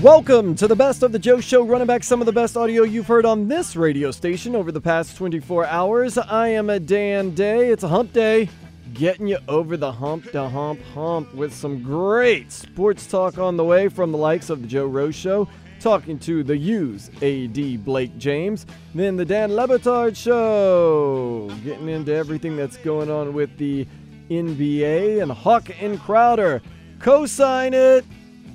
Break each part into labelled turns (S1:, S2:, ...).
S1: Welcome to the best of the Joe Show, running back some of the best audio you've heard on this radio station over the past 24 hours. I am a Dan Day. It's a hump day, getting you over the hump to hump hump with some great sports talk on the way from the likes of the Joe Rose Show, talking to the U's AD Blake James, then the Dan Le Batard Show, getting into everything that's going on with the NBA and Hawk and Crowder. Co-sign it.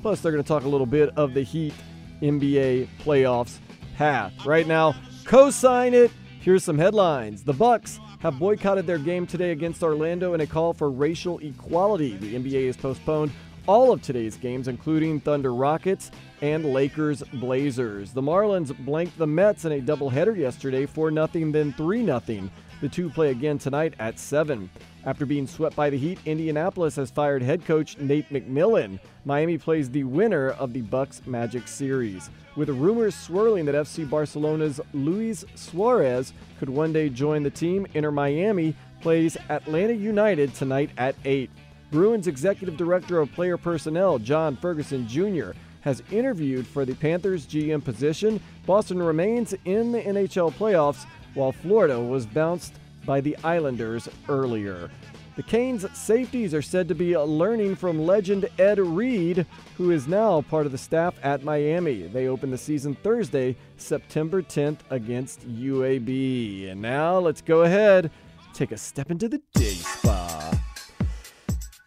S1: Plus, they're going to talk a little bit of the Heat NBA playoffs path. Right now, co-sign it. Here's some headlines. The Bucks have boycotted their game today against Orlando in a call for racial equality. The NBA has postponed all of today's games, including Thunder Rockets and Lakers Blazers. The Marlins blanked the Mets in a doubleheader yesterday, 4 0, then 3 0. The two play again tonight at 7. After being swept by the Heat, Indianapolis has fired head coach Nate McMillan. Miami plays the winner of the Bucks Magic series. With rumors swirling that FC Barcelona's Luis Suarez could one day join the team, Inter Miami plays Atlanta United tonight at 8. Bruins executive director of player personnel John Ferguson Jr. has interviewed for the Panthers GM position. Boston remains in the NHL playoffs while Florida was bounced by the Islanders earlier. The Canes safeties are said to be learning from legend Ed Reed, who is now part of the staff at Miami. They open the season Thursday, September 10th against UAB. And now let's go ahead, take a step into the day spa.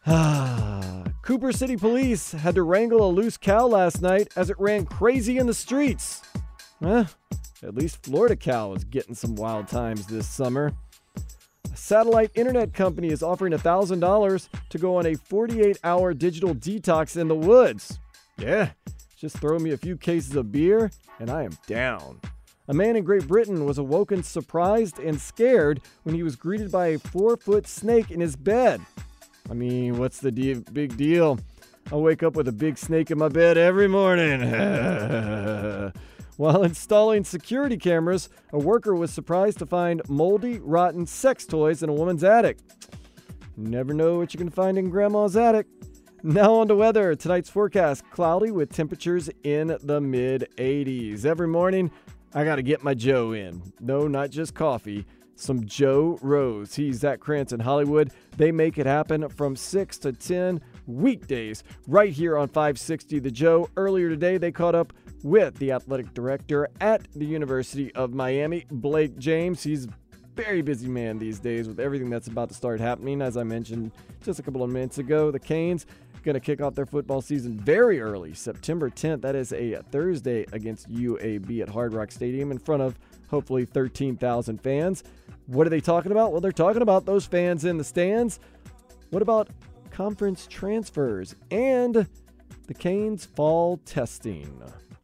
S1: Ah, Cooper City Police had to wrangle a loose cow last night as it ran crazy in the streets. Eh, at least Florida cow is getting some wild times this summer. Satellite internet company is offering $1,000 to go on a 48 hour digital detox in the woods. Yeah, just throw me a few cases of beer and I am down. A man in Great Britain was awoken surprised and scared when he was greeted by a four foot snake in his bed. I mean, what's the de- big deal? I wake up with a big snake in my bed every morning. While installing security cameras, a worker was surprised to find moldy, rotten sex toys in a woman's attic. Never know what you can find in grandma's attic. Now on to weather. Tonight's forecast cloudy with temperatures in the mid 80s. Every morning, I got to get my Joe in. No, not just coffee. Some Joe Rose. He's at in Hollywood. They make it happen from 6 to 10 weekdays right here on 560 The Joe. Earlier today, they caught up with the athletic director at the University of Miami, Blake James. He's very busy man these days with everything that's about to start happening. As I mentioned just a couple of minutes ago, the Canes going to kick off their football season very early, September 10th. That is a Thursday against UAB at Hard Rock Stadium in front of hopefully 13,000 fans. What are they talking about? Well, they're talking about those fans in the stands. What about conference transfers and the Canes fall testing?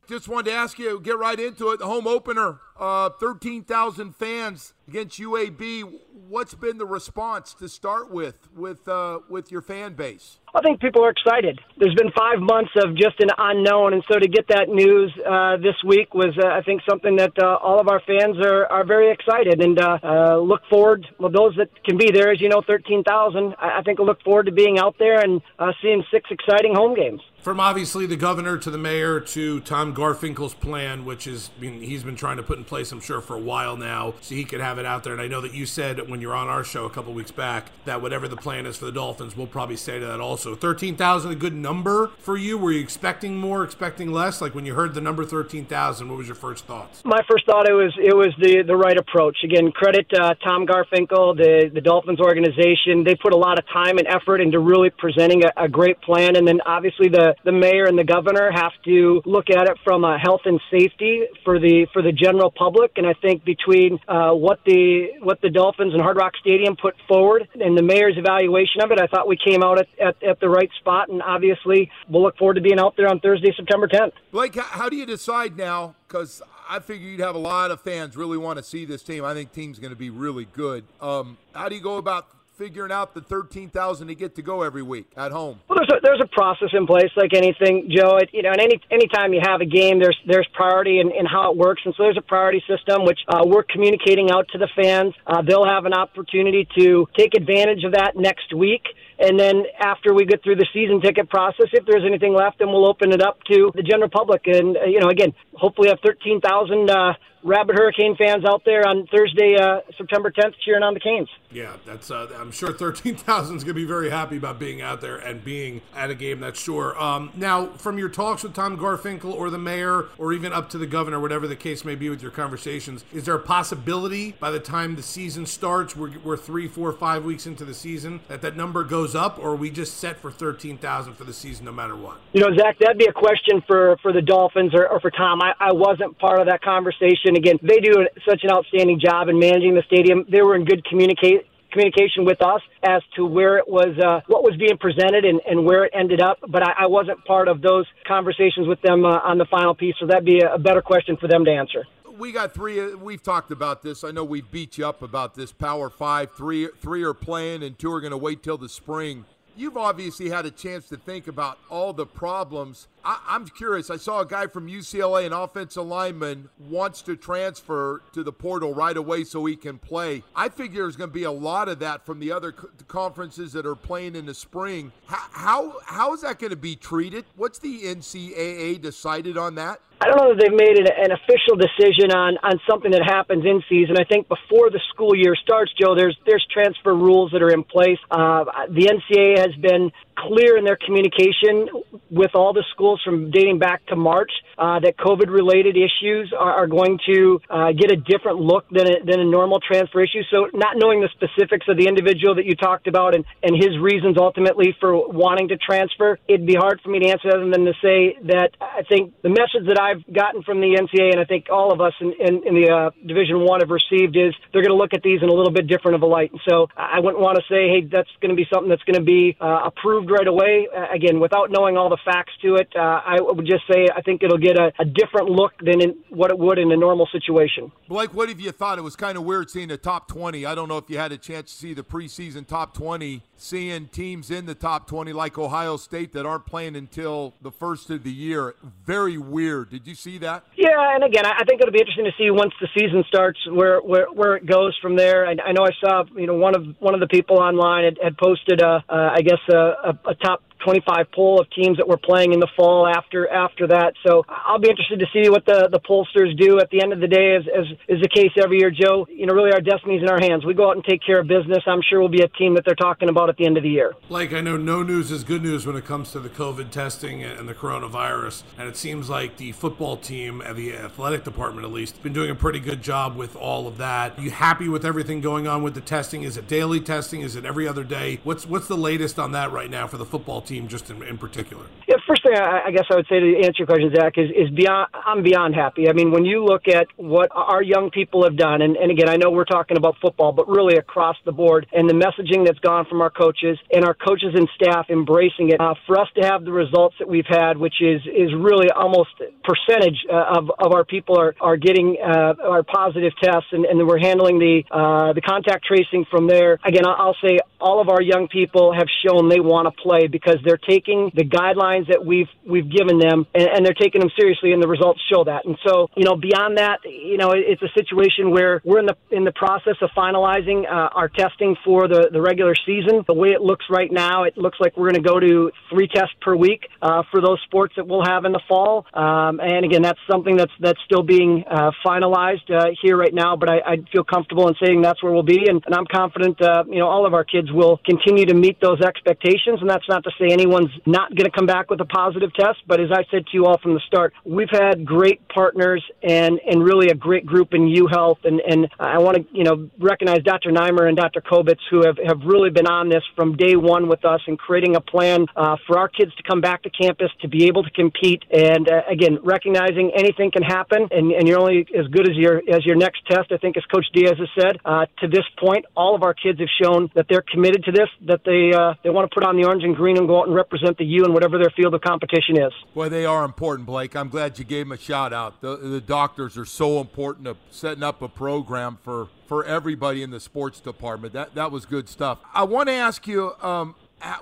S2: Just wanted to ask you, get right into it. The home opener, uh, 13,000 fans against UAB. What's been the response to start with with uh, with your fan base?
S3: I think people are excited. There's been five months of just an unknown, and so to get that news uh, this week was, uh, I think, something that uh, all of our fans are, are very excited and uh, uh, look forward. Well, those that can be there, as you know, 13,000. I, I think will look forward to being out there and uh, seeing six exciting home games.
S2: From obviously the governor to the mayor to Tom Garfinkel's plan, which is I mean, he's been trying to put in place, I'm sure, for a while now, so he could have it out there. And I know that you said when you were on our show a couple weeks back that whatever the plan is for the Dolphins, we'll probably say to that also. 13,000 a good number for you? Were you expecting more, expecting less? Like when you heard the number 13,000, what was your first thoughts?
S3: My first thought it was it was the the right approach. Again, credit uh, Tom Garfinkel, the the Dolphins organization. They put a lot of time and effort into really presenting a, a great plan, and then obviously the the mayor and the governor have to look at it from a health and safety for the for the general public, and I think between uh, what the what the Dolphins and Hard Rock Stadium put forward and the mayor's evaluation of it, I thought we came out at, at, at the right spot, and obviously we'll look forward to being out there on Thursday, September 10th.
S4: Blake, how do you decide now? Because I figure you'd have a lot of fans really want to see this team. I think team's going to be really good. Um, how do you go about figuring out the 13,000 to get to go every week at home?
S3: Well, there's a, there's a process in place like anything, Joe. It, you know, and any anytime you have a game, there's there's priority in, in how it works, and so there's a priority system which uh, we're communicating out to the fans. Uh, they'll have an opportunity to take advantage of that next week. And then after we get through the season ticket process, if there's anything left, then we'll open it up to the general public. And, uh, you know, again, hopefully have 13,000 uh, rabid Hurricane fans out there on Thursday, uh, September 10th, cheering on the Canes.
S2: Yeah, that's. Uh, I'm sure 13,000 is going to be very happy about being out there and being at a game. That's sure. Um, now, from your talks with Tom Garfinkel or the mayor, or even up to the governor, whatever the case may be with your conversations, is there a possibility by the time the season starts, we're, we're three, four, five weeks into the season, that that number goes up, or are we just set for 13,000 for the season no matter what?
S3: You know, Zach, that'd be a question for for the Dolphins or, or for Tom. I, I wasn't part of that conversation again, they do such an outstanding job in managing the stadium. They were in good communicate communication with us as to where it was, uh, what was being presented, and, and where it ended up. But I, I wasn't part of those conversations with them uh, on the final piece, so that'd be a, a better question for them to answer
S4: we got three. We've talked about this. I know we beat you up about this. Power five, three, three are playing, and two are going to wait till the spring. You've obviously had a chance to think about all the problems I, am curious. I saw a guy from UCLA, an offensive lineman, wants to transfer to the portal right away so he can play. I figure there's going to be a lot of that from the other conferences that are playing in the spring. How how, how is that going to be treated? What's the NCAA decided on that?
S3: I don't know that they've made an official decision on, on something that happens in season. I think before the school year starts, Joe, there's there's transfer rules that are in place. Uh, the NCAA has been clear in their communication with all the schools from dating back to March uh, that COVID related issues are, are going to uh, get a different look than a, than a normal transfer issue. So, not knowing the specifics of the individual that you talked about and, and his reasons ultimately for wanting to transfer, it'd be hard for me to answer other than to say that I think the message that I've gotten from the NCAA and I think all of us in, in, in the uh, Division One have received is they're going to look at these in a little bit different of a light. And so, I wouldn't want to say, hey, that's going to be something that's going to be uh, right away. Uh, again, without knowing all the facts to it, uh, I would just say I think it'll get a, a different look than in what it would in a normal situation.
S4: Blake, what have you thought? It was kind of weird seeing the top 20. I don't know if you had a chance to see the preseason top 20, seeing teams in the top 20 like Ohio State that aren't playing until the first of the year. Very weird. Did you see that?
S3: Yeah, and again, I think it'll be interesting to see once the season starts where where, where it goes from there. I, I know I saw you know one of one of the people online had, had posted a, uh, I guess a, a, a top 25 poll of teams that were playing in the fall after after that. So I'll be interested to see what the the pollsters do. At the end of the day, as, as is the case every year, Joe. You know, really our destiny's in our hands. We go out and take care of business. I'm sure we'll be a team that they're talking about at the end of the year.
S2: Like I know, no news is good news when it comes to the COVID testing and the coronavirus, and it seems like the football team and the athletic department, at least, been doing a pretty good job with all of that. Are you happy with everything going on with the testing? Is it daily testing? Is it every other day? What's what's the latest on that right now for the football team, just in, in particular?
S3: Yeah, first thing I, I guess I would say to answer your question, Zach, is, is beyond. I'm beyond happy. I mean, when you look at what our young people have done, and, and again, I know we're talking about football, but really across the board, and the messaging that's gone from our coaches and our coaches and staff embracing it, uh, for us to have the results that we've had, which is is really almost percentage uh, of of our people are are getting uh, our positive tests, and, and we're handling the uh, the contact tracing from there. Again, I'll say all of our young people have shown they want to play because they're taking the guidelines that we've we've given them and, and they're taking them seriously, and the results show that. And so, you know, beyond that, you know, it's a situation where we're in the in the process of finalizing uh, our testing for the the regular season. The way it looks right now, it looks like we're going to go to three tests per week uh, for those sports that we'll have in the fall. Um, and again, that's something that's that's still being uh, finalized uh, here right now. But I, I feel comfortable in saying that's where we'll be, and, and I'm confident. Uh, you know, all of our kids kids will continue to meet those expectations. And that's not to say anyone's not going to come back with a positive test. But as I said to you all from the start, we've had great partners and, and really a great group in U Health. And, and I want to, you know, recognize Dr. Nimer and Dr. Kobetz who have, have really been on this from day one with us and creating a plan uh, for our kids to come back to campus to be able to compete. And uh, again, recognizing anything can happen and, and you're only as good as your, as your next test. I think as Coach Diaz has said, uh, to this point, all of our kids have shown that they're committed to this, that they, uh, they want to put on the orange and green and go out and represent the U in whatever their field of competition is.
S4: Boy, they are important, Blake. I'm glad you gave them a shout out. The, the doctors are so important to setting up a program for, for everybody in the sports department. That that was good stuff. I want to ask you. Um,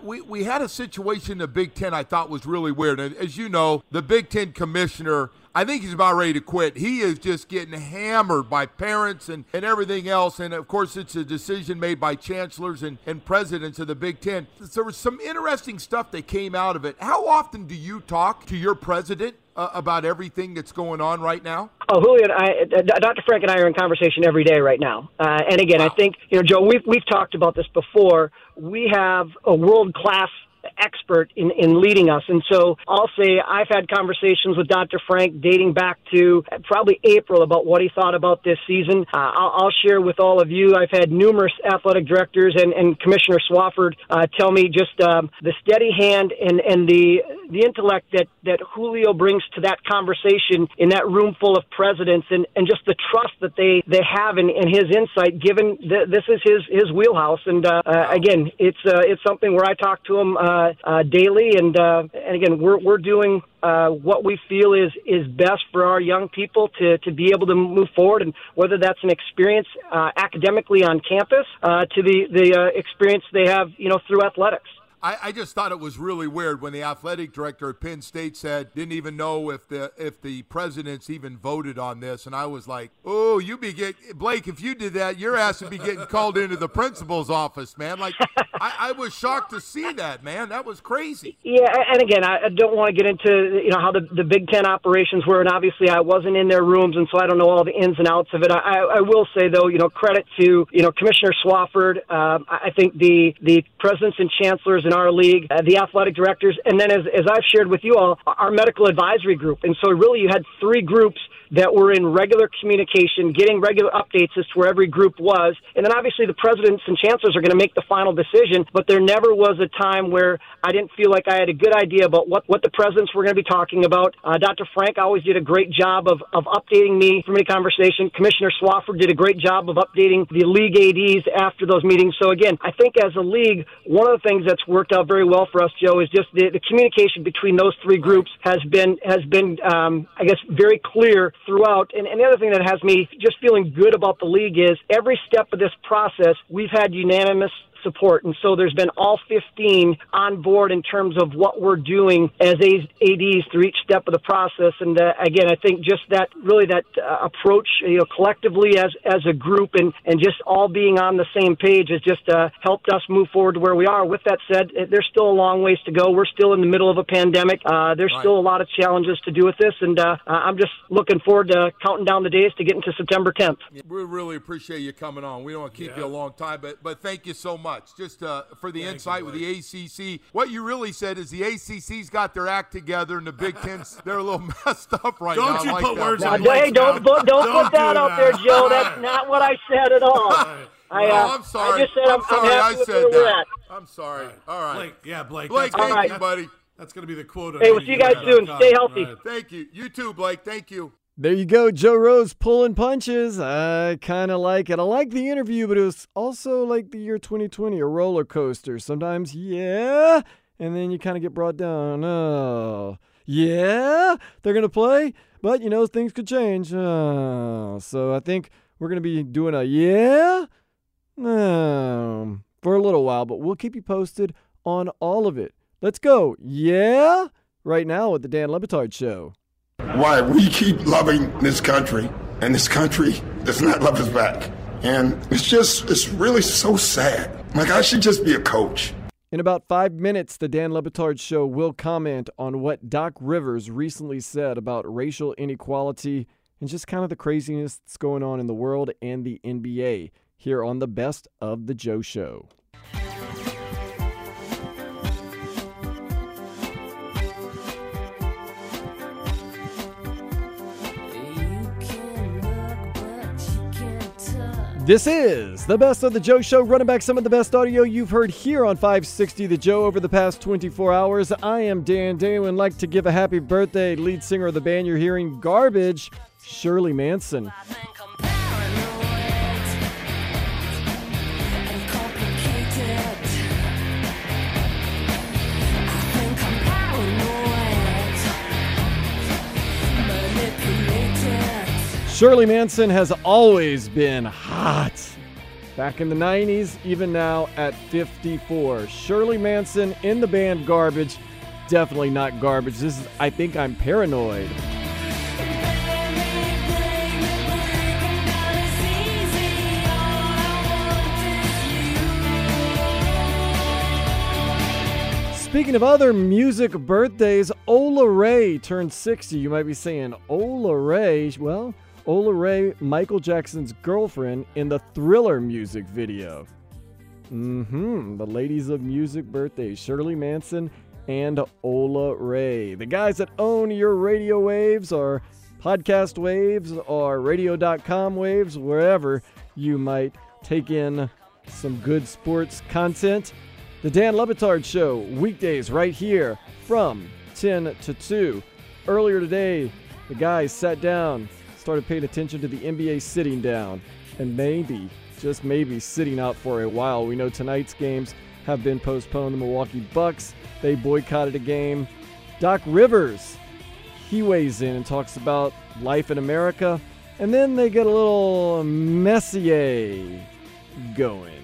S4: we, we had a situation in the Big Ten I thought was really weird. And as you know, the Big Ten commissioner I think he's about ready to quit. He is just getting hammered by parents and, and everything else. And of course, it's a decision made by chancellors and, and presidents of the Big Ten. There was some interesting stuff that came out of it. How often do you talk to your president uh, about everything that's going on right now?
S3: Oh, Julian, I, uh, Dr. Frenk and I are in conversation every day right now. Uh, and again, wow. I think, you know, Joe, we've, we've talked about this before. We have a world class expert in, in leading us. And so I'll say I've had conversations with Dr. Frenk dating back to probably April about what he thought about this season. Uh, I'll, I'll, share with all of you. I've had numerous athletic directors and, and Commissioner Swofford uh, tell me just um, the steady hand and, and the the intellect that, that Julio brings to that conversation in that room full of presidents and, and just the trust that they, they have in, in his insight, given that this is his, his wheelhouse. And uh, uh, again, it's, uh, it's something where I talk to him uh, uh, daily. And, uh, and again, we're, we're doing uh, what we feel is is best for our young people to to be able to move forward, and whether that's an experience uh, academically on campus uh, to the the uh, experience they have, you know, through athletics.
S4: I, I, just thought it was really weird when the athletic director at Penn State said didn't even know if the if the presidents even voted on this, and I was like, "Oh, you be get Blake. If you did that, your ass would be getting called into the principal's office, man." Like, I, I, was shocked to see that, man. That was crazy.
S3: Yeah, and again, I don't want to get into you know how the the Big Ten operations were, and obviously I wasn't in their rooms, and so I don't know all the ins and outs of it. I, I will say though, you know, credit to you know Commissioner Swofford. Um, I think the the presidents and chancellors and our league, uh, the athletic directors, and then as, as I've shared with you all, our medical advisory group. And so really you had three groups that were in regular communication, getting regular updates as to where every group was. And then obviously the presidents and chancellors are going to make the final decision, but there never was a time where I didn't feel like I had a good idea about what, what the presidents were going to be talking about. Uh, Dr. Frenk always did a great job of, of updating me from any conversation. Commissioner Swofford did a great job of updating the league ADs after those meetings. So again, I think as a league, one of the things that's worked out very well for us, Joe, is just the, the communication between those three groups has been, has been, um, I guess, very clear throughout. And, and the other thing that has me just feeling good about the league is every step of this process, we've had unanimous support. And so there's been all 15 on board in terms of what we're doing as ADs through each step of the process. And uh, again, I think just that really that uh, approach, you know, collectively as as a group and and just all being on the same page has just uh, helped us move forward to where we are. With that said, there's still a long ways to go. We're still in the middle of a pandemic. Uh, there's right. still a lot of challenges to do with this, and uh, I'm just looking forward to counting down the days to get into September 10th.
S4: We really appreciate you coming on. We don't want to keep yeah. you a long time, but but thank you so much much just uh, for the Thank insight you, with the ACC. What you really said is the ACC's got their act together and the Big Ten's they're a little messed up right
S2: don't
S4: now.
S2: You
S4: like
S2: put words
S3: now, hey, don't, put, don't, don't put that do out there, Joe. That's not what I said at all.
S4: I, uh, I'm sorry.
S3: I just said I'm, I'm sorry.
S4: I'm
S3: i said
S4: that. I'm sorry. All right.
S2: Blake, yeah, Blake.
S4: Blake, thank right. you, buddy.
S2: That's going to be the quote.
S3: Hey, we'll see you guys soon. Stay healthy.
S4: Right. Thank you. You too, Blake. Thank you.
S1: There you go, Joe Rose pulling punches. I kind of like it. I like the interview, but it was also like the year 2020, a roller coaster. Sometimes, yeah, and then you kind of get brought down. Oh, yeah, they're going to play, but you know, things could change. Oh, so I think we're going to be doing a yeah um, for a little while, but we'll keep you posted on all of it. Let's go, yeah, right now at the Dan Le Batard Show
S5: why we keep loving this country and this country does not love us back. And it's just, it's really so sad. Like, I should just be a coach.
S1: In about five minutes, the Dan Le Batard Show will comment on what Doc Rivers recently said about racial inequality and just kind of the craziness that's going on in the world and the NBA here on the Best of the Joe Show. This is the best of the Joe Show, running back some of the best audio you've heard here on 560 The Joe over the past 24 hours. I am Dan Day and like to give a happy birthday, lead singer of the band you're hearing, Garbage, Shirley Manson. Shirley Manson has always been hot. Back in the 90s, even now at 54. Shirley Manson in the band Garbage. Definitely not garbage. This is I Think I'm Paranoid. Speaking of other music birthdays, Ola Ray turned 60. You might be saying, Ola Ray? Well, Ola Ray, Michael Jackson's girlfriend, in the Thriller music video. Mm-hmm. The ladies of music birthdays, Shirley Manson and Ola Ray. The guys that own your radio waves or podcast waves or radio.com waves, wherever you might take in some good sports content. The Dan Le Batard Show, weekdays right here from 10 to 2. Earlier today, the guys sat down started paying attention to the NBA sitting down and maybe, just maybe, sitting out for a while. We know tonight's games have been postponed. The Milwaukee Bucks, they boycotted a game. Doc Rivers, he weighs in and talks about life in America. And then they get a little Messier going.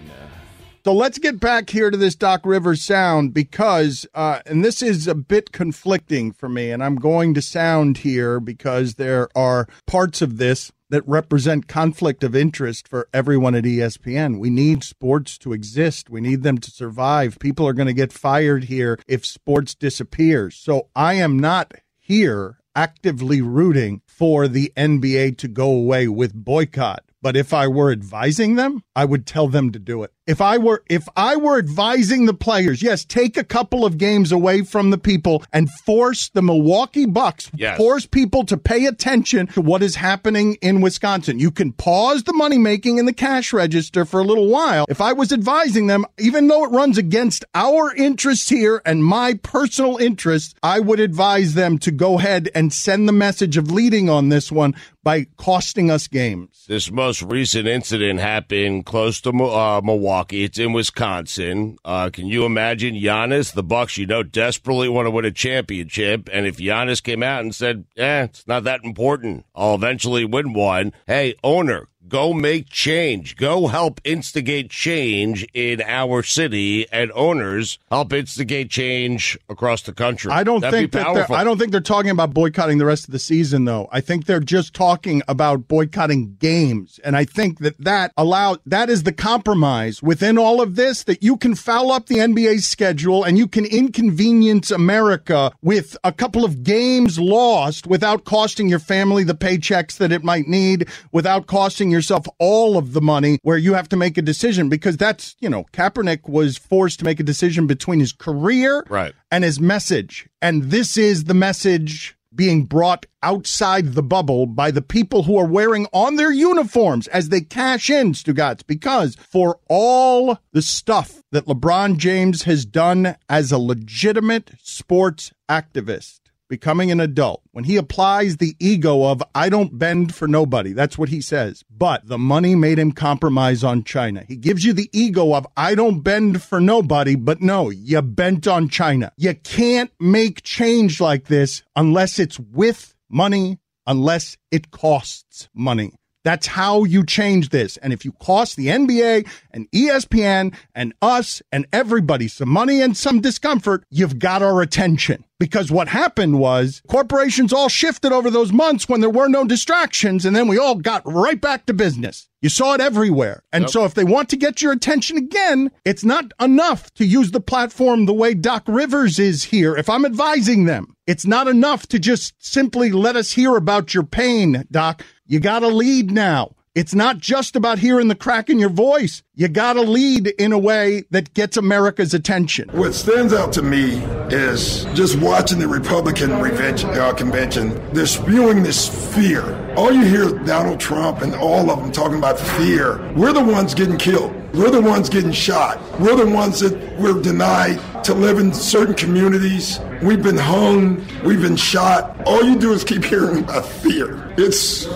S6: So let's get back here to this Doc Rivers sound because, uh, and this is a bit conflicting for me, and I'm going to sound here because there are parts of this that represent conflict of interest for everyone at ESPN. We need sports to exist. We need them to survive. People are going to get fired here if sports disappears. So I am not here actively rooting for the NBA to go away with boycott. But if I were advising them, I would tell them to do it. If I were if I were advising the players, yes, take a couple of games away from the people and force the Milwaukee Bucks,
S7: yes.
S6: force people to pay attention to what is happening in Wisconsin. You can pause the money making in the cash register for a little while. If I was advising them, even though it runs against our interests here and my personal interests, I would advise them to go ahead and send the message of leading on this one by costing us games.
S7: This most recent incident happened close to uh, Milwaukee. Milwaukee. It's in Wisconsin. Uh, can you imagine Giannis, the Bucks? You know, desperately want to win a championship, and if Giannis came out and said, "Eh, it's not that important. I'll eventually win one." Hey, owner, Go make change. Go help instigate change in our city, and owners help instigate change across the country.
S6: I don't That'd think that I don't think they're talking about boycotting the rest of the season, though. I think they're just talking about boycotting games, and I think that that allow that is the compromise within all of this that you can foul up the NBA schedule and you can inconvenience America with a couple of games lost without costing your family the paychecks that it might need, without costing yourself all of the money where you have to make a decision because that's, you know, Kaepernick was forced to make a decision between his career
S7: right.
S6: and his message. And this is the message being brought outside the bubble by the people who are wearing on their uniforms as they cash in, Stugotz, because for all the stuff that LeBron James has done as a legitimate sports activist, becoming an adult, when he applies the ego of, I don't bend for nobody, that's what he says. But the money made him compromise on China. He gives you the ego of, I don't bend for nobody, but no, you bent on China. You can't make change like this unless it's with money, unless it costs money. That's how you change this. And if you cost the NBA and ESPN and us and everybody some money and some discomfort, you've got our attention. Because what happened was corporations all shifted over those months when there were no distractions, and then we all got right back to business. You saw it everywhere. And yep. so if they want to get your attention again, it's not enough to use the platform the way Doc Rivers is here. If I'm advising them, it's not enough to just simply let us hear about your pain, Doc. You got to lead now. It's not just about hearing the crack in your voice. You got to lead in a way that gets America's attention.
S5: What stands out to me is just watching the Republican uh, convention. They're spewing this fear. All you hear is Donald Trump and all of them talking about fear. We're the ones getting killed. We're the ones getting shot. We're the ones that we're denied to live in certain communities. We've been hung. We've been shot. All you do is keep hearing about fear. It's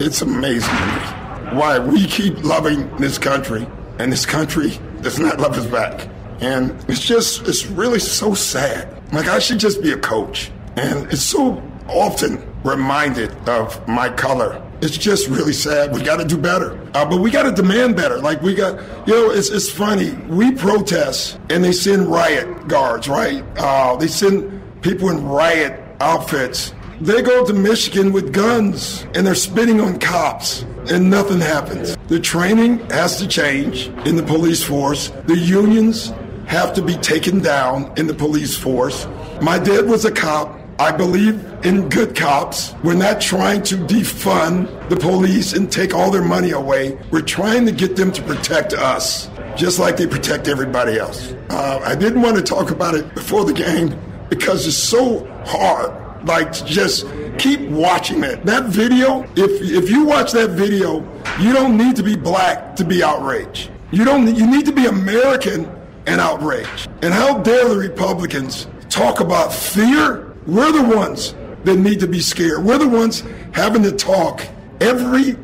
S5: it's amazing to me why we keep loving this country and this country does not love us back. And it's just, it's really so sad. Like, I should just be a coach. And it's so often reminded of my color. It's just really sad. We got to do better. Uh, but we got to demand better. Like, we got, you know, it's, it's funny. We protest and they send riot guards, right? Uh, they send people in riot outfits they go to Michigan with guns and they're spitting on cops and nothing happens. The training has to change in the police force. The unions have to be taken down in the police force. My dad was a cop. I believe in good cops. We're not trying to defund the police and take all their money away. We're trying to get them to protect us, just like they protect everybody else. Uh, I didn't want to talk about it before the game because it's so hard like just keep watching it. That video, if if you watch that video, you don't need to be black to be outraged. You don't you need to be American and outraged. And how dare the Republicans talk about fear? We're the ones that need to be scared. We're the ones having to talk every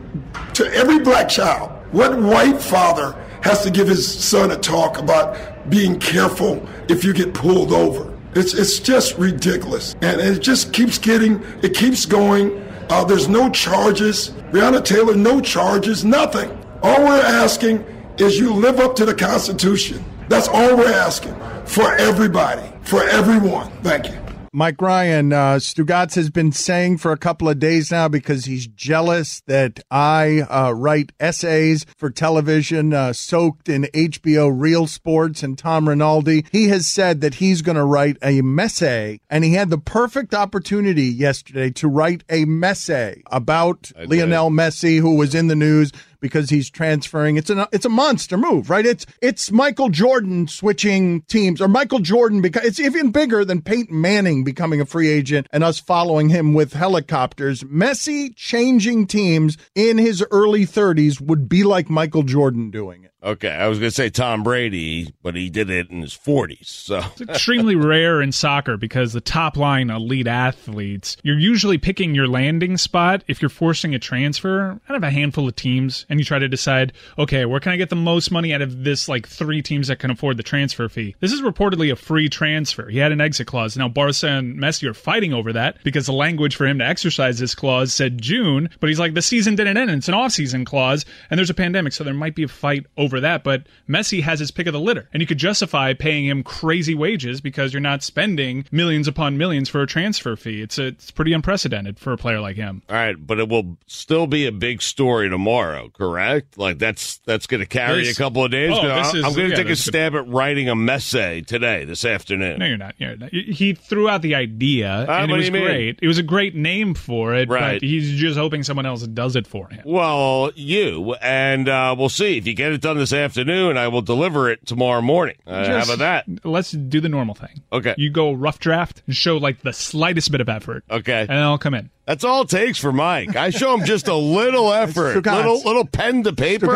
S5: to every black child. What white father has to give his son a talk about being careful if you get pulled over? It's, it's just ridiculous. And it just keeps getting, it keeps going. Uh, there's no charges. Breonna Taylor, no charges, nothing. All we're asking is you live up to the Constitution. That's all we're asking for everybody, for everyone. Thank you.
S6: Mike Ryan, uh, Stugotz has been saying for a couple of days now because he's jealous that I uh, write essays for television uh, soaked in HBO Real Sports and Tom Rinaldi. He has said that he's going to write a message, and he had the perfect opportunity yesterday to write a message about Lionel Messi, who was in the news because he's transferring. It's a it's a monster move, right? It's it's Michael Jordan switching teams, or Michael Jordan because it's even bigger than Peyton Manning becoming a free agent and us following him with helicopters. Messi changing teams in his early 30s would be like Michael Jordan doing it.
S7: Okay, I was going to say Tom Brady, but he did it in his 40s. So
S8: it's extremely rare in soccer because the top line elite athletes, you're usually picking your landing spot if you're forcing a transfer out of a handful of teams and you try to decide, okay, where can I get the most money out of this like three teams that can afford the transfer fee? This is reportedly a free transfer. He had an exit clause. Now Barca and Messi are fighting over that because the language for him to exercise this clause said June, but he's like the season didn't end. It's an off-season clause and there's a pandemic, so there might be a fight over over that, but Messi has his pick of the litter. And you could justify paying him crazy wages because you're not spending millions upon millions for a transfer fee. It's a, it's pretty unprecedented for a player like him.
S7: All right, but it will still be a big story tomorrow, correct? Like that's that's going to carry this, a couple of days.
S8: Oh,
S7: I'm,
S8: is,
S7: I'm going to
S8: yeah,
S7: take a stab at writing a message today, this afternoon.
S8: No, you're not. You're not. He threw out the idea,
S7: uh,
S8: and it was great. It was a great name for it,
S7: right.
S8: but he's just hoping someone else does it for him.
S7: Well, you, and uh, we'll see. If you get it done this afternoon, I will deliver it tomorrow morning. Uh, how about that?
S8: Let's do the normal thing.
S7: Okay.
S8: You go rough draft and show like the slightest bit of effort.
S7: Okay.
S8: And then I'll come in.
S7: That's all it takes for Mike. I show him just a little effort, little little pen to paper,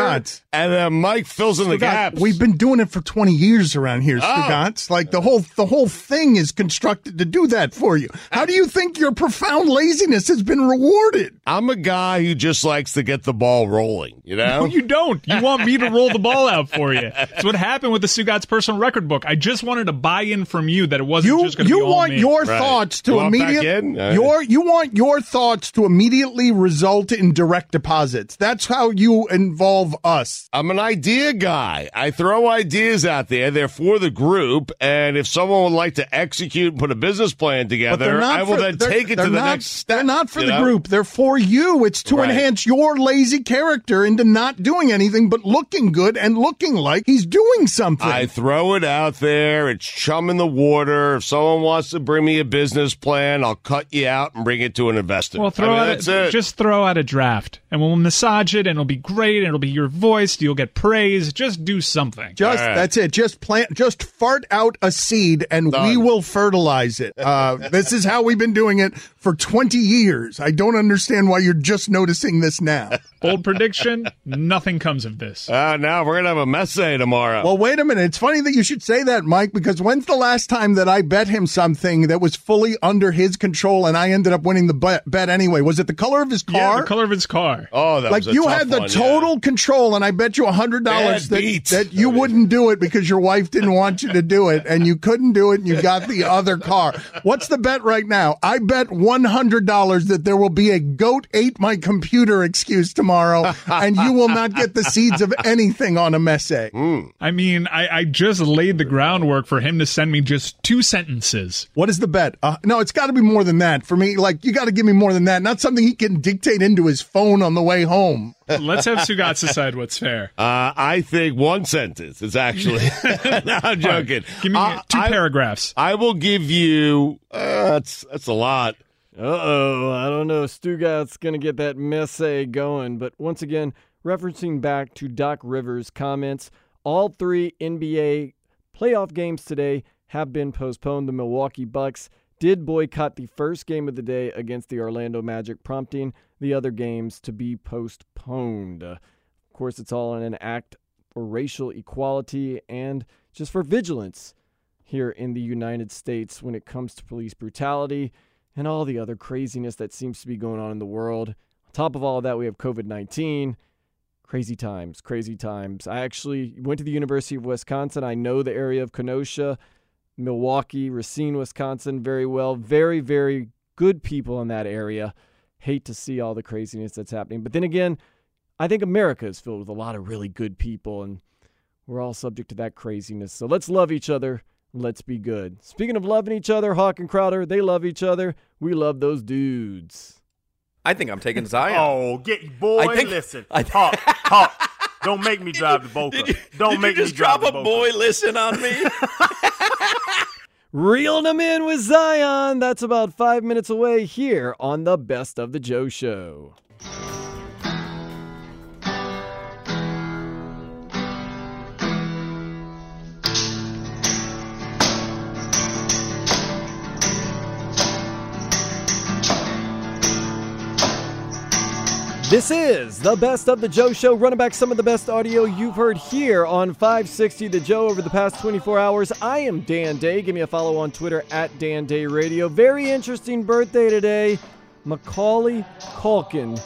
S7: and then Mike fills in the gaps.
S6: We've been doing it for 20 years around here,
S7: Oh.
S6: Like the whole the whole thing is constructed to do that for you. How do you think your profound laziness has been rewarded?
S7: I'm a guy who just likes to get the ball rolling. You know,
S8: No, you don't. You want me to roll the ball out for you. It's what happened with the Stugotz's personal record book. I just wanted to buy in from you that it wasn't
S6: You
S8: just going to be
S6: you want
S8: me.
S6: your
S7: Right.
S6: thoughts to
S7: You want back
S6: immediately your you want your thoughts to immediately result in direct deposits. That's how you involve us.
S7: I'm an idea guy. I throw ideas out there. They're for the group, and if someone would like to execute and put a business plan together, I will
S6: for-
S7: then take it to the
S6: not-
S7: next step.
S6: They're not for the
S7: know?
S6: group. They're for you. It's to
S7: Right.
S6: enhance your lazy character into not doing anything but looking good and looking like he's doing something.
S7: I throw it out there. It's chum in the water. If someone wants to bring me a business plan, I'll cut you out and bring it to an invested.
S8: Well, throw
S7: I mean,
S8: out
S7: that's
S8: a,
S7: it.
S8: just throw out a draft, and we'll massage it, and it'll be great, and it'll be your voice. You'll get praise. Just do something.
S6: Just
S7: All right.
S6: that's it. Just plant. Just fart out a seed, and we will fertilize it. Uh, this is how we've been doing it for twenty years. I don't understand why you're just noticing this now.
S8: Bold prediction: nothing comes of this.
S7: Uh, now we're gonna have a messe tomorrow.
S6: Well, wait a minute. It's funny that you should say that, Mike, because when's the last time that I bet him something that was fully under his control and I ended up winning the bet, bet anyway? Was it the color of his car?
S8: Yeah, the color of his car.
S7: oh, that
S6: like
S7: was a
S6: you
S7: tough
S6: had the
S7: one,
S6: total
S7: yeah.
S6: control, and I bet you a hundred dollars
S7: Bad
S6: that,
S7: beat.
S6: that you wouldn't do it because your wife didn't want you to do it, and you couldn't do it, and you got the other car. What's the bet right now? I bet one hundred dollars that there will be a goat ate my computer excuse tomorrow, and you will not get the seeds of anything on a messe.
S8: I mean, I, I just laid the groundwork for him to send me just two sentences.
S6: What is the bet? Uh, no, it's got to be more than that for me. Like you got to give me more than that. Not something he can dictate into his phone on the way home.
S8: Let's have Stugotz decide what's fair.
S7: Uh, I think one sentence is actually. no, I'm joking.
S8: Give me
S7: Uh,
S8: two
S7: I,
S8: paragraphs.
S7: I will give you. Uh, that's that's a lot.
S1: Uh oh, I don't know. Stugotz's going to get that messe going. But once again, referencing back to Doc Rivers' comments, all three NBA playoff games today have been postponed. The Milwaukee Bucks did boycott the first game of the day against the Orlando Magic, prompting the other games to be postponed. Of course, it's all in an act for racial equality and just for vigilance here in the United States when it comes to police brutality and all the other craziness that seems to be going on in the world. On top of all of that, we have COVID 19. Crazy times, crazy times. I actually went to the University of Wisconsin. I know the area of Kenosha, Milwaukee, Racine, Wisconsin very well. Very, very good people in that area. Hate to see all the craziness that's happening. But then again, I think America is filled with a lot of really good people, and we're all subject to that craziness. So let's love each other. Let's be good. Speaking of loving each other, Hawk and Crowder, they love each other. We love those dudes.
S9: I think I'm taking Zion.
S10: Oh, get boy,
S9: I think-
S10: listen.
S9: I-
S10: Hawk, Hawk, don't make me drive the Boca. don't
S9: Did
S10: make
S9: you just
S10: me drive
S9: drop
S10: the
S9: a boy listen on me?
S1: Reeling them in with Zion. That's about five minutes away here on the Best of the Joe Show. This is the Best of the Joe Show, running back some of the best audio you've heard here on 560 The Joe over the past 24 hours. I am Dan Day. Give me a follow on Twitter at Dan Day Radio. Very interesting birthday today. Macaulay Culkin,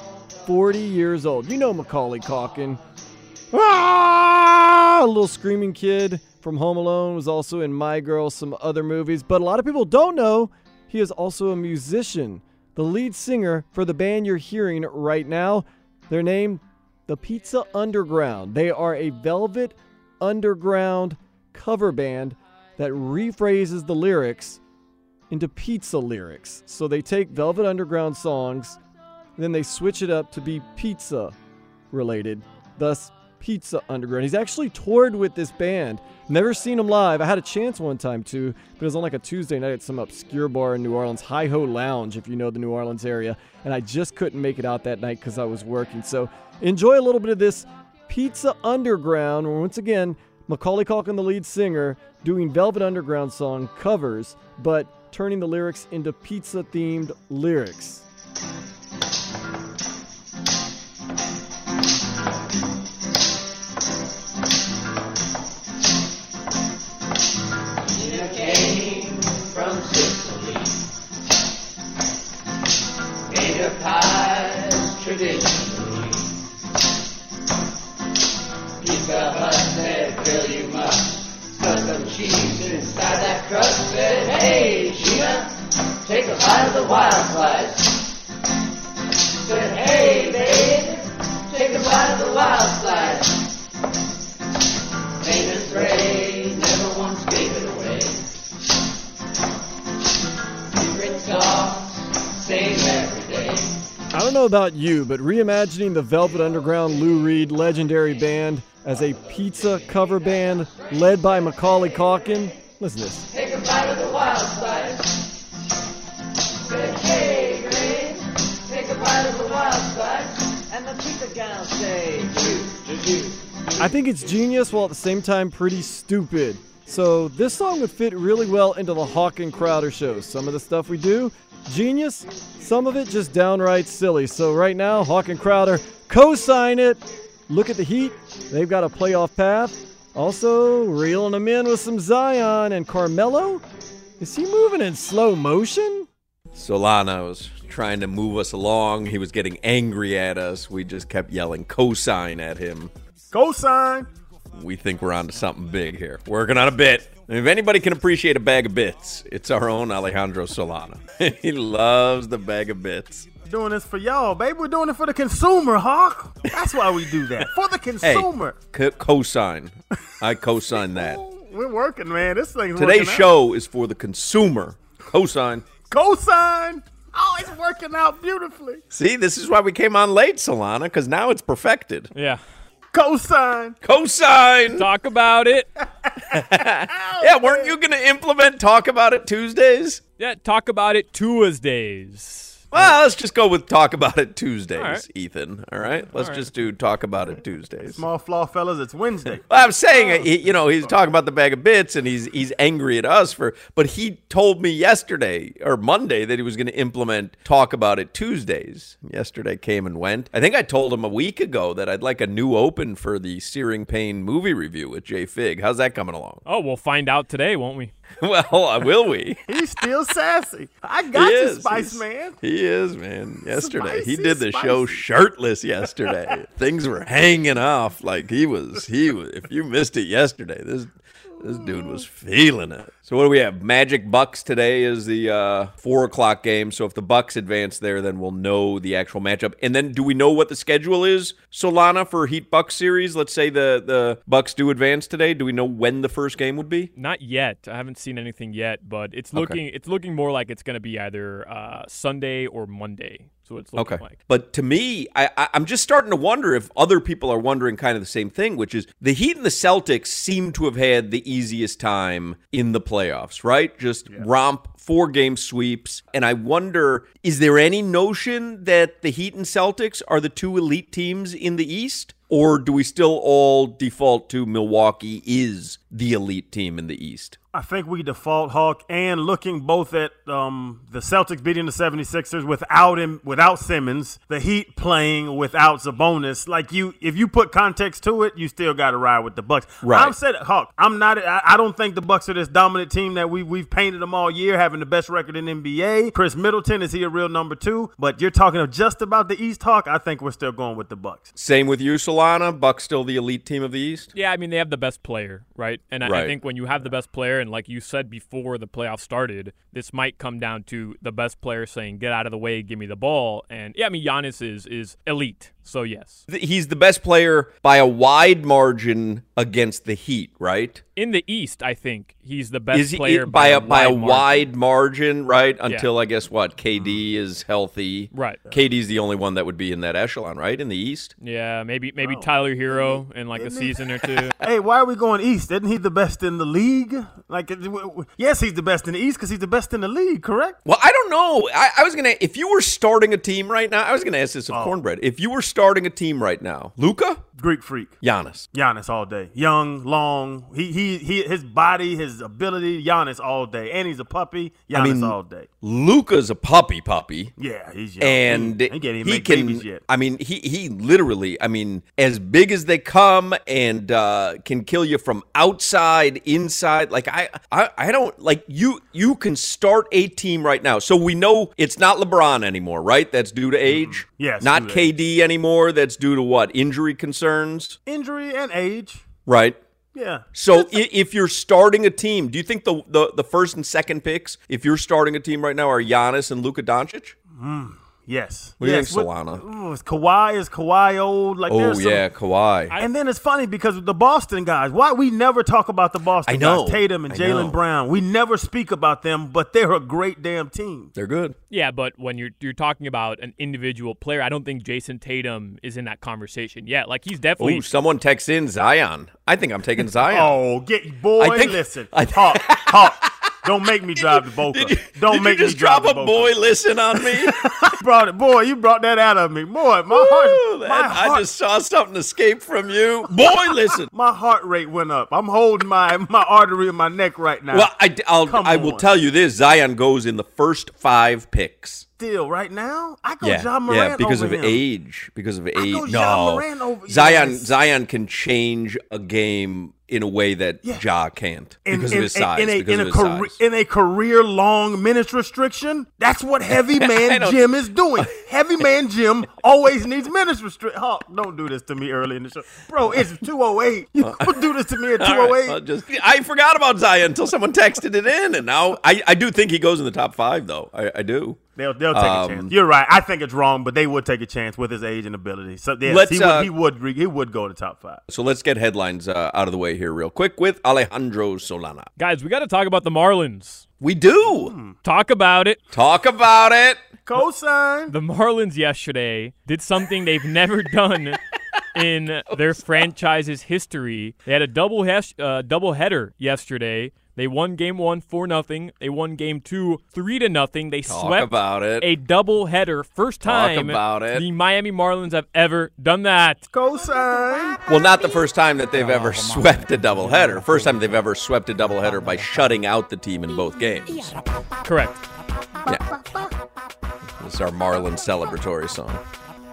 S1: 40 years old. You know Macaulay Culkin. Ah! A little screaming kid from Home Alone was also in My Girl, some other movies. But a lot of people don't know he is also a musician, the lead singer for the band you're hearing right now. Their name, the Pizza Underground. They are a Velvet Underground cover band that rephrases the lyrics into pizza lyrics. So they take Velvet Underground songs, then they switch it up to be pizza related, thus Pizza Underground. He's actually toured with this band. Never seen them live. I had a chance one time too, but it was on like a Tuesday night at some obscure bar in New Orleans, Hi Ho Lounge, if you know the New Orleans area. And I just couldn't make it out that night because I was working. So enjoy a little bit of this Pizza Underground. Once again, Macaulay Culkin, the lead singer, doing Velvet Underground song covers, but turning the lyrics into pizza themed lyrics.
S11: Take a bite of the wild slice. Said, hey, babe, take a bite of the wild slice. Famous Ray never once gave it away. Secret sauce, same every day.
S1: I don't know about you, but reimagining the Velvet Underground Lou Reed legendary band as a pizza cover band led by Macaulay Culkin. Listen to this. I think it's genius while at the same time pretty stupid. So this song would fit really well into the Hawk and Crowder shows. Some of the stuff we do, genius. Some of it just downright silly. So right now, Hawk and Crowder co-sign it. Look at the Heat. They've got a playoff path. Also, reeling them in with some Zion and Carmelo. Is he moving in slow motion?
S9: Solana was trying to move us along. He was getting angry at us. We just kept yelling cosign at him.
S10: Cosign.
S9: We think we're onto something big here. Working on a bit. And if anybody can appreciate a bag of bits, it's our own Alejandro Solana. he loves the bag of bits.
S10: Doing this for y'all, baby. We're doing it for the consumer, Hawk. That's why we do that. For the consumer.
S9: Hey,
S10: consumer.
S9: co- cosign. I cosign that.
S10: We're working, man. This thing's
S9: Today's
S10: working out.
S9: show is for the consumer. Cosign.
S10: Cosign. Oh, it's working out beautifully.
S9: See, this is why we came on late, Solana, because now it's perfected.
S12: Yeah.
S10: Cosign.
S9: Cosign.
S12: Talk about it.
S9: yeah, weren't you going to implement Talk About It Tuesdays?
S12: Yeah, talk about it Tuesdays.
S9: Well, let's just go with Talk About It Tuesdays,
S12: All right.
S9: Ethan. All right? Let's
S10: All right.
S9: just do Talk About It Tuesdays.
S10: Small flaw, fellas. It's Wednesday.
S9: Well, I'm saying, he, you know, he's talking about the bag of bits, and he's he's angry at us for. But he told me yesterday or Monday that he was going to implement Talk About It Tuesdays. Yesterday came and went. I think I told him a week ago that I'd like a new open for the Searing Pain movie review with Jay Fig. How's that coming along?
S12: Oh, we'll find out today, won't we?
S9: well, uh, will we?
S10: He's still sassy. I got
S9: He
S10: you,
S9: is.
S10: Spice
S9: He's-
S10: Man.
S9: He is, man. Yesterday, he did the show shirtless. Yesterday, things were hanging off like he was. He was. If you missed it yesterday, this this dude was feeling it. So what do we have? Magic Bucks today is the uh, four o'clock game. So if the Bucks advance there, then we'll know the actual matchup. And then do we know what the schedule is, Solana, for Heat Bucks series? Let's say the the Bucks do advance today. Do we know when the first game would be?
S12: Not yet. I haven't seen anything yet, but it's
S9: Okay.
S12: looking it's looking more like it's going to be either uh, Sunday or Monday. So it's looking
S9: Okay.
S12: like.
S9: But to me, I, I, I'm just starting to wonder if other people are wondering kind of the same thing, which is the Heat and the Celtics seem to have had the easiest time in the playoffs, right? Just romp four game sweeps. And I wonder, is there any notion that the Heat and Celtics are the two elite teams in the East? Or do we still all default to Milwaukee is the elite team in the East?
S10: I think we default Hawk and looking both at um, the Celtics beating the 76ers without him without Simmons, the Heat playing without Sabonis. Like you if you put context to it, you still got to ride with the Bucks.
S9: Right.
S10: I've said it, Hawk. I'm not I, I don't think the Bucks are this dominant team that we we've painted them all year having the best record in NBA. Khris Middleton is he a real number 2, but you're talking of just about the East Hawk. I think we're still going with the Bucks.
S9: Same with you, Solana. Bucks still the elite team of the East?
S12: Yeah, I mean they have the best player, right? And I, I think when you have the best player, and like you said before the playoffs started, this might come down to the best player saying, "Get out of the way, give me the ball." And yeah, I mean Giannis is is elite, so yes.
S9: He's the best player by a wide margin against the Heat, right?
S12: In the East, I think he's the best
S9: Is he
S12: player
S9: by a by a
S12: wide margin.
S9: wide margin, right?
S12: Yeah.
S9: Until I guess what KD mm-hmm. is healthy,
S12: Right.
S9: KD's the only one that would be in that echelon, right? In the East.
S12: Yeah, maybe maybe
S10: Oh.
S12: Tyler Herro in like a
S10: Isn't he-
S12: season or two.
S10: hey, why are we going east? Isn't he the best in the league? Like, it- w- w- yes, he's the best in the east because he's the best in the league, correct?
S9: Well, I don't know. I, I was gonna if you were starting a team right now, I was gonna ask this of
S10: Oh.
S9: Cornbread. If you were starting a team right now, Luka,
S10: Greek freak,
S9: Giannis.
S10: Giannis all day. Young, long. He he he. His body, his ability. Giannis all day, and he's a puppy. Giannis
S9: I mean,
S10: all day.
S9: Luka's a puppy puppy.
S10: Yeah, he's young.
S9: and
S10: he, he can't even
S9: he
S10: make
S9: can. I mean, he he literally. I mean, as big as they come, and uh, can kill you from outside, inside. Like I, I, I don't like you. You can start a team right now. So we know it's not LeBron anymore, right? That's due to age.
S10: Yes,
S9: Not KD anymore. That's due to what? Injury concerns,
S10: Injury and age.
S9: right?
S10: Yeah.
S9: So if you're starting a team, do you think the, the the first and second picks, if you're starting a team right now, are Giannis and Luka Doncic? Hmm.
S10: Yes.
S9: What do you
S10: yes.
S9: think,
S10: What-
S9: Solana?
S10: Ooh, is Kawhi is Kawhi old? Like
S9: Oh
S10: some-
S9: yeah, Kawhi.
S10: and then it's funny because the Boston guys, why we never talk about the Boston
S9: I know.
S10: guys, Tatum and Jaylen Brown. We never speak about them, but they're a great damn team.
S9: They're good.
S12: Yeah, but when you're you're talking about an individual player, I don't think Jayson Tatum is in that conversation yet. Like he's definitely
S9: Ooh, someone texts in Zion. I think I'm taking Zion.
S10: Oh, get boy,
S9: I think-
S10: listen,
S9: I-
S10: talk. Hawk. Don't make me drive the Boca. Don't
S9: Did
S10: make
S9: you just
S10: me drive
S9: drop
S10: the
S9: a boy listen on me?
S10: brought it, boy. You brought that out of me, boy. My heart, my heart,
S9: I just saw something escape from you. Boy, listen.
S10: my heart rate went up. I'm holding my my artery in my neck right now.
S9: Well, I, will I will tell you this: Zion goes in the first five picks.
S10: Still, right now, I go
S9: yeah,
S10: Ja Morant
S9: yeah, because of
S10: him.
S9: age. Because of age. no, Zion. Zion can change a game in a way that
S10: Yeah.
S9: Ja can't
S10: In-
S9: because
S10: in,
S9: of his size.
S10: In, a, in, a
S9: size.
S10: in a career long minutes restriction, that's what heavy man Jim is doing. heavy man Jim always needs minutes restriction. Hawk, don't do this to me early in the show, bro. It's two oh eight. You don't do this to me at two oh eight.
S9: Oh just, I forgot about Zion until someone texted it in, and now I, I do think he goes in the top five, though. I, I do.
S10: They'll, they'll take
S9: Um,
S10: a chance. You're right. I think it's wrong, but they would take a chance with his age and ability. So yes,
S9: Let's,
S10: he, would,
S9: uh,
S10: he would he would go to top five.
S9: So let's get headlines uh, out of the way here, real quick, with Alejandro Solana.
S12: Guys, we got to talk about the Marlins.
S9: We do
S12: Talk about it.
S9: talk about it.
S10: Cosign.
S12: The Marlins yesterday did something they've never done in their franchise's history. They had a double hash, uh, double header yesterday. They won game one four nothing. They won game two three to nothing. They
S9: Talk
S12: swept
S9: about it.
S12: a double header. First time
S9: about it.
S12: the Miami Marlins have ever done that.
S10: Cosign.
S9: Well, not the first time that they've ever swept a doubleheader. First time they've ever swept a doubleheader by shutting out the team in both games.
S12: Correct.
S9: Yeah. This is our Marlin celebratory song.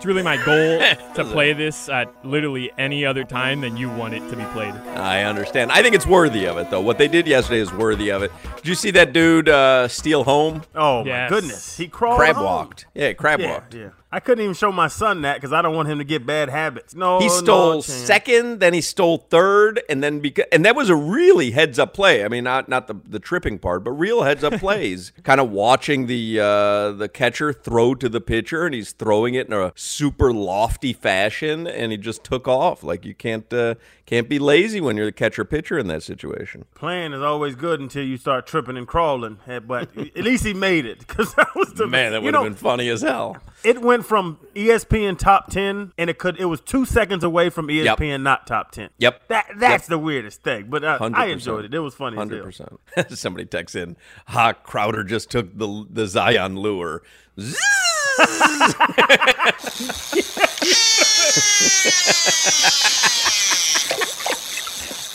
S12: It's really my goal to play this at literally any other time than you want it to be played.
S9: I understand. I think it's worthy of it, though. What they did yesterday is worthy of it. Did you see that dude uh, steal home?
S10: Oh
S12: Yes.
S10: my goodness, he crawled.
S9: Crab
S10: home.
S9: walked. Yeah, crab
S10: Yeah,
S9: walked.
S10: yeah. I couldn't even show my son that because I don't want him to get bad habits. No,
S9: He stole
S10: chance.
S9: second, then he stole third, and then because and that was a really heads up play. I mean, not not the, the tripping part, but real heads up plays. kind of watching the uh, the catcher throw to the pitcher, and he's throwing it in a super lofty fashion, and he just took off. Like you can't uh, can't be lazy when you're the catcher pitcher in that situation.
S10: Playing is always good until you start tripping and crawling. Eh, But at least he made it because that was the
S9: Man, that would have been funny as hell.
S10: It went from E ESPN top ten, and it could it was two seconds away from ESPN not top ten.
S9: Yep.
S10: That that's
S9: Yep.
S10: the weirdest thing. But I, I enjoyed it. It was funny.
S9: Hundred percent. Somebody texts in, "Ha, Crowder just took the the Zion lure."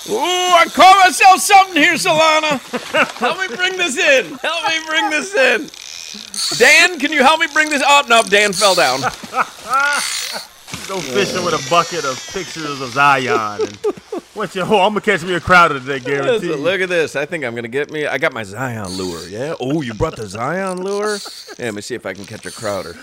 S9: Ooh, I call myself something here, Solana. help me bring this in. Help me bring this in. Dan, can you help me bring this? up? no, Dan fell down.
S10: Go fishing with a bucket of pictures of Zion. And what you? Oh, I'm gonna catch me a crowd today, guarantee.
S9: Listen, look at this. I think I'm gonna get me. I got my Zion lure. Yeah. Oh, you brought the Zion lure? Yeah, let me see if I can catch a Crowder.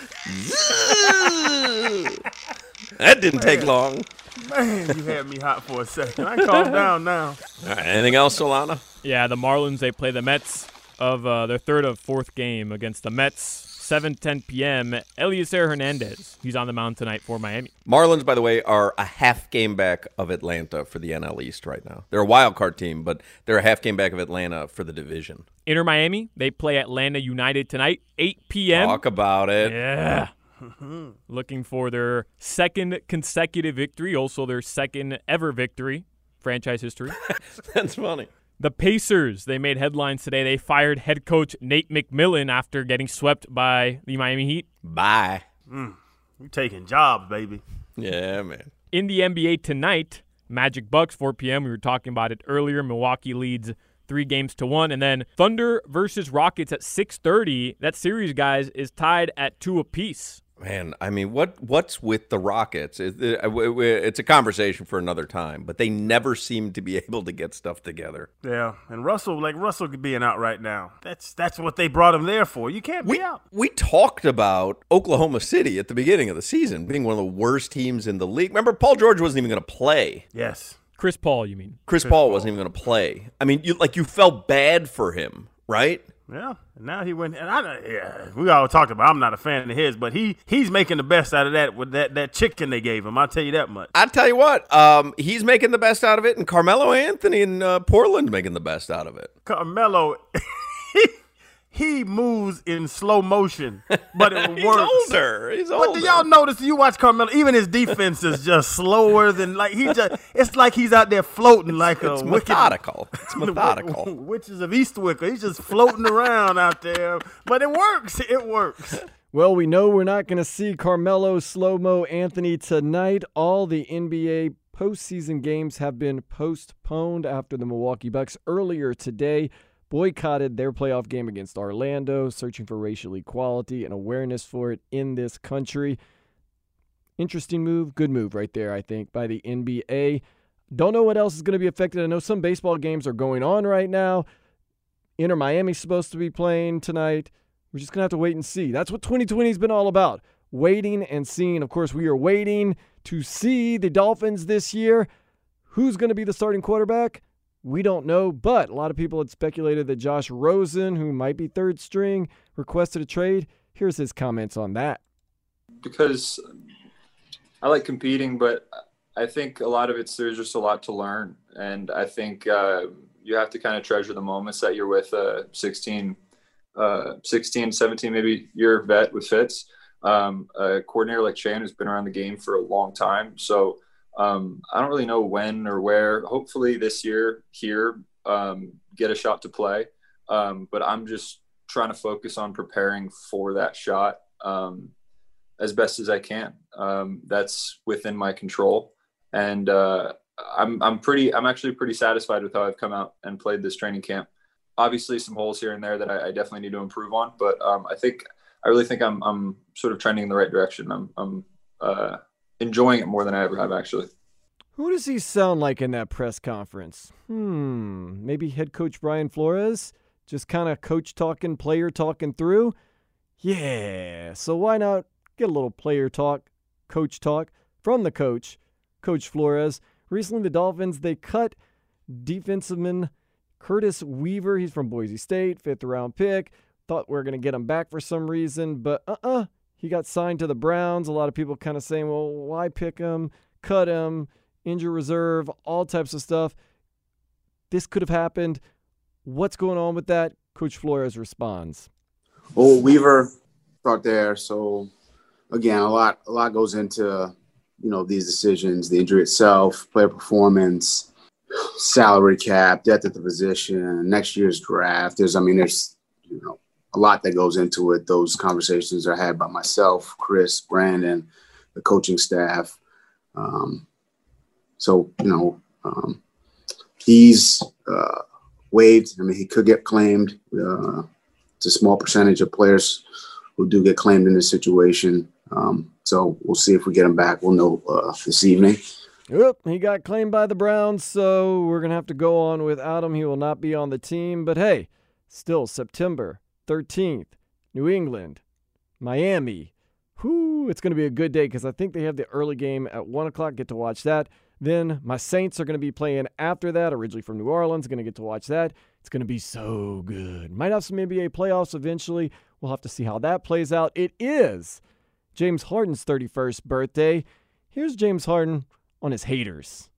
S9: that didn't take long.
S10: Man, you had me hot for a second. I calm down now.
S9: All right, anything else, Solana?
S12: Yeah, the Marlins they play the Mets of uh, their third of fourth game against the Mets. 7:10 p.m. Elieser Hernandez. He's on the mound tonight for Miami.
S9: Marlins, by the way, are a half game back of Atlanta for the NL East right now. They're a wild card team, but they're a half game back of Atlanta for the division.
S12: Inter Miami they play Atlanta United tonight, 8 p.m.
S9: Talk about it.
S12: Yeah. Looking for their second consecutive victory, also their second ever victory, franchise history.
S9: That's funny.
S12: The Pacers, they made headlines today. They fired head coach Nate McMillan after getting swept by the Miami Heat.
S9: Bye.
S10: Mm, you taking jobs, baby.
S9: Yeah, man.
S12: In the NBA tonight, Magic Bucks 4 p.m. We were talking about it earlier. Milwaukee leads three games to one, and then Thunder versus Rockets at 6:30. That series, guys, is tied at two apiece.
S9: Man, I mean, what what's with the Rockets? It- it- It's a conversation for another time, but they never seem to be able to get stuff together.
S10: Yeah, and Russell, like Russell being out right now. That's that's what they brought him there for. You can't
S9: We
S10: be out.
S9: we talked about Oklahoma City at the beginning of the season being one of the worst teams in the league. Remember, Paul George wasn't even going to play.
S10: Yes.
S12: Chris Paul, you mean?
S9: Chris, Paul wasn't even going to play. I mean, you like you felt bad for him, right?
S10: Yeah, and now he went. And I, yeah, we all talked about. I'm not a fan of his, but he he's making the best out of that with that that chicken they gave him. I'll tell you that much.
S9: I tell you what, um, he's making the best out of it, and Carmelo Anthony in uh, Portland making the best out of it.
S10: Carmelo, he moves in slow motion, but it
S9: He's
S10: works.
S9: older. He's
S10: But
S9: older.
S10: do y'all notice? You watch Carmelo. Even his defense is just slower than like he just. It's like he's out there floating like a
S9: It's
S10: wicked
S9: methodical. It's methodical.
S10: Witches of Eastwick. He's just floating around out there, but it works. It works.
S1: Well, we know we're not going to see Carmelo Slow Mo Anthony tonight. All the NBA postseason games have been postponed after the Milwaukee Bucks earlier today boycotted their playoff game against Orlando, searching for racial equality and awareness for it in this country. Interesting move, good move right there, I think, by the NBA. Don't know what else is going to be affected. I know some baseball games are going on right now. Inter Miami's supposed to be playing tonight. We're just going to have to wait and see. That's what 2020 has been all about waiting and seeing. Of course, we are waiting to see the Dolphins this year. Who's going to be the starting quarterback? We don't know, but a lot of people had speculated that Josh Rosen, who might be third string, requested a trade. Here's his comments on that.
S13: Because I like competing, but I think a lot of it's there's just a lot to learn. And I think uh, you have to kind of treasure the moments that you're with a 16, uh, 16, 17, maybe year vet with Fitz. Um, a coordinator like Chan who's been around the game for a long time. So um, I don't really know when or where. Hopefully this year here, um, get a shot to play. Um, but I'm just trying to focus on preparing for that shot um, as best as I can. Um, that's within my control, and uh, I'm I'm pretty I'm actually pretty satisfied with how I've come out and played this training camp. Obviously, some holes here and there that I, I definitely need to improve on, but um, I think I really think I'm I'm sort of trending in the right direction. I'm I'm uh, enjoying it more than I ever have actually.
S1: Who does he sound like in that press conference? Hmm, maybe head coach Brian Flores? Just kind of coach talking, player talking through? Yeah, so why not get a little player talk, coach talk from the coach, Coach Flores. Recently, the Dolphins, they cut defenseman Curtis Weaver. He's from Boise State, fifth round pick. Thought we are going to get him back for some reason, but uh uh He got signed to the Browns. A lot of people kind of saying, well, why pick him, cut him, injury reserve, all types of stuff. This could have happened. What's going on with that? Coach Flores responds.
S14: Well, Weaver start there. So again, a lot a lot goes into you know these decisions, the injury itself, player performance, salary cap, depth at the position, next year's draft. There's I mean there's you know a lot that goes into it. Those conversations are had by myself, Chris, Brandon, the coaching staff. Um, so you know um, he's uh, waived. I mean he could get claimed. Uh, it's a small percentage of players who do get claimed in this situation. Um, so we'll see if we get him back. We'll know uh, this evening.
S1: Yep, he got claimed by the Browns, so we're to have to go on without him. He will not be on the team. But hey, still September 13th, New England, Miami. Whoo, it's going to be a good day because I think they have the early game at 1 o'clock. Get to watch that. Then my Saints are going to be playing after that, originally from New Orleans. Going to get to watch that. It's going to be so good. Might have some NBA playoffs eventually. We'll have to see how that plays out. It is James Harden's 31st birthday. Here's James Harden on his haters.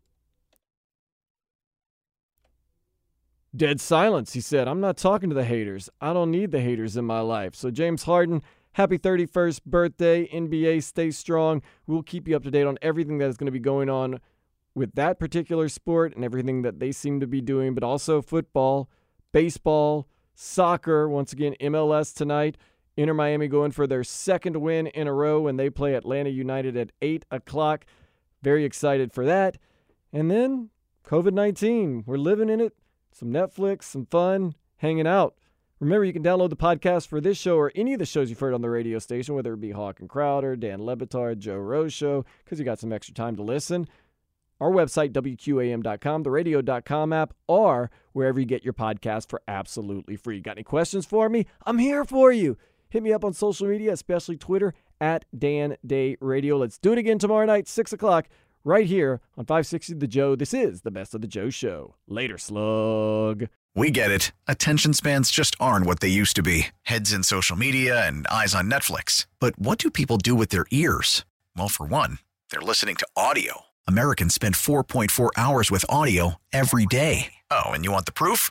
S1: Dead silence, he said. I'm not talking to the haters. I don't need the haters in my life. So, James Harden, happy 31st birthday. NBA, stay strong. We'll keep you up to date on everything that is going to be going on with that particular sport and everything that they seem to be doing, but also football, baseball, soccer. Once again, MLS tonight. Inter Miami going for their second win in a row when they play Atlanta United at 8 o'clock. Very excited for that. And then COVID 19. We're living in it. Some Netflix, some fun, hanging out. Remember, you can download the podcast for this show or any of the shows you've heard on the radio station, whether it be Hawk and Crowder, Dan Le Batard, Joe Rose Show, because you got some extra time to listen. Our website, WQAM.com, the radio.com app, or wherever you get your podcast for absolutely free. Got any questions for me? I'm here for you. Hit me up on social media, especially Twitter, at Dan Day Radio. Let's do it again tomorrow night, 6 o'clock, right here on 560 The Joe. This is the best of The Joe Show. Later, slug.
S15: We get it. Attention spans just aren't what they used to be heads in social media and eyes on Netflix. But what do people do with their ears? Well, for one, they're listening to audio. Americans spend 4.4 hours with audio every day. Oh, and you want the proof?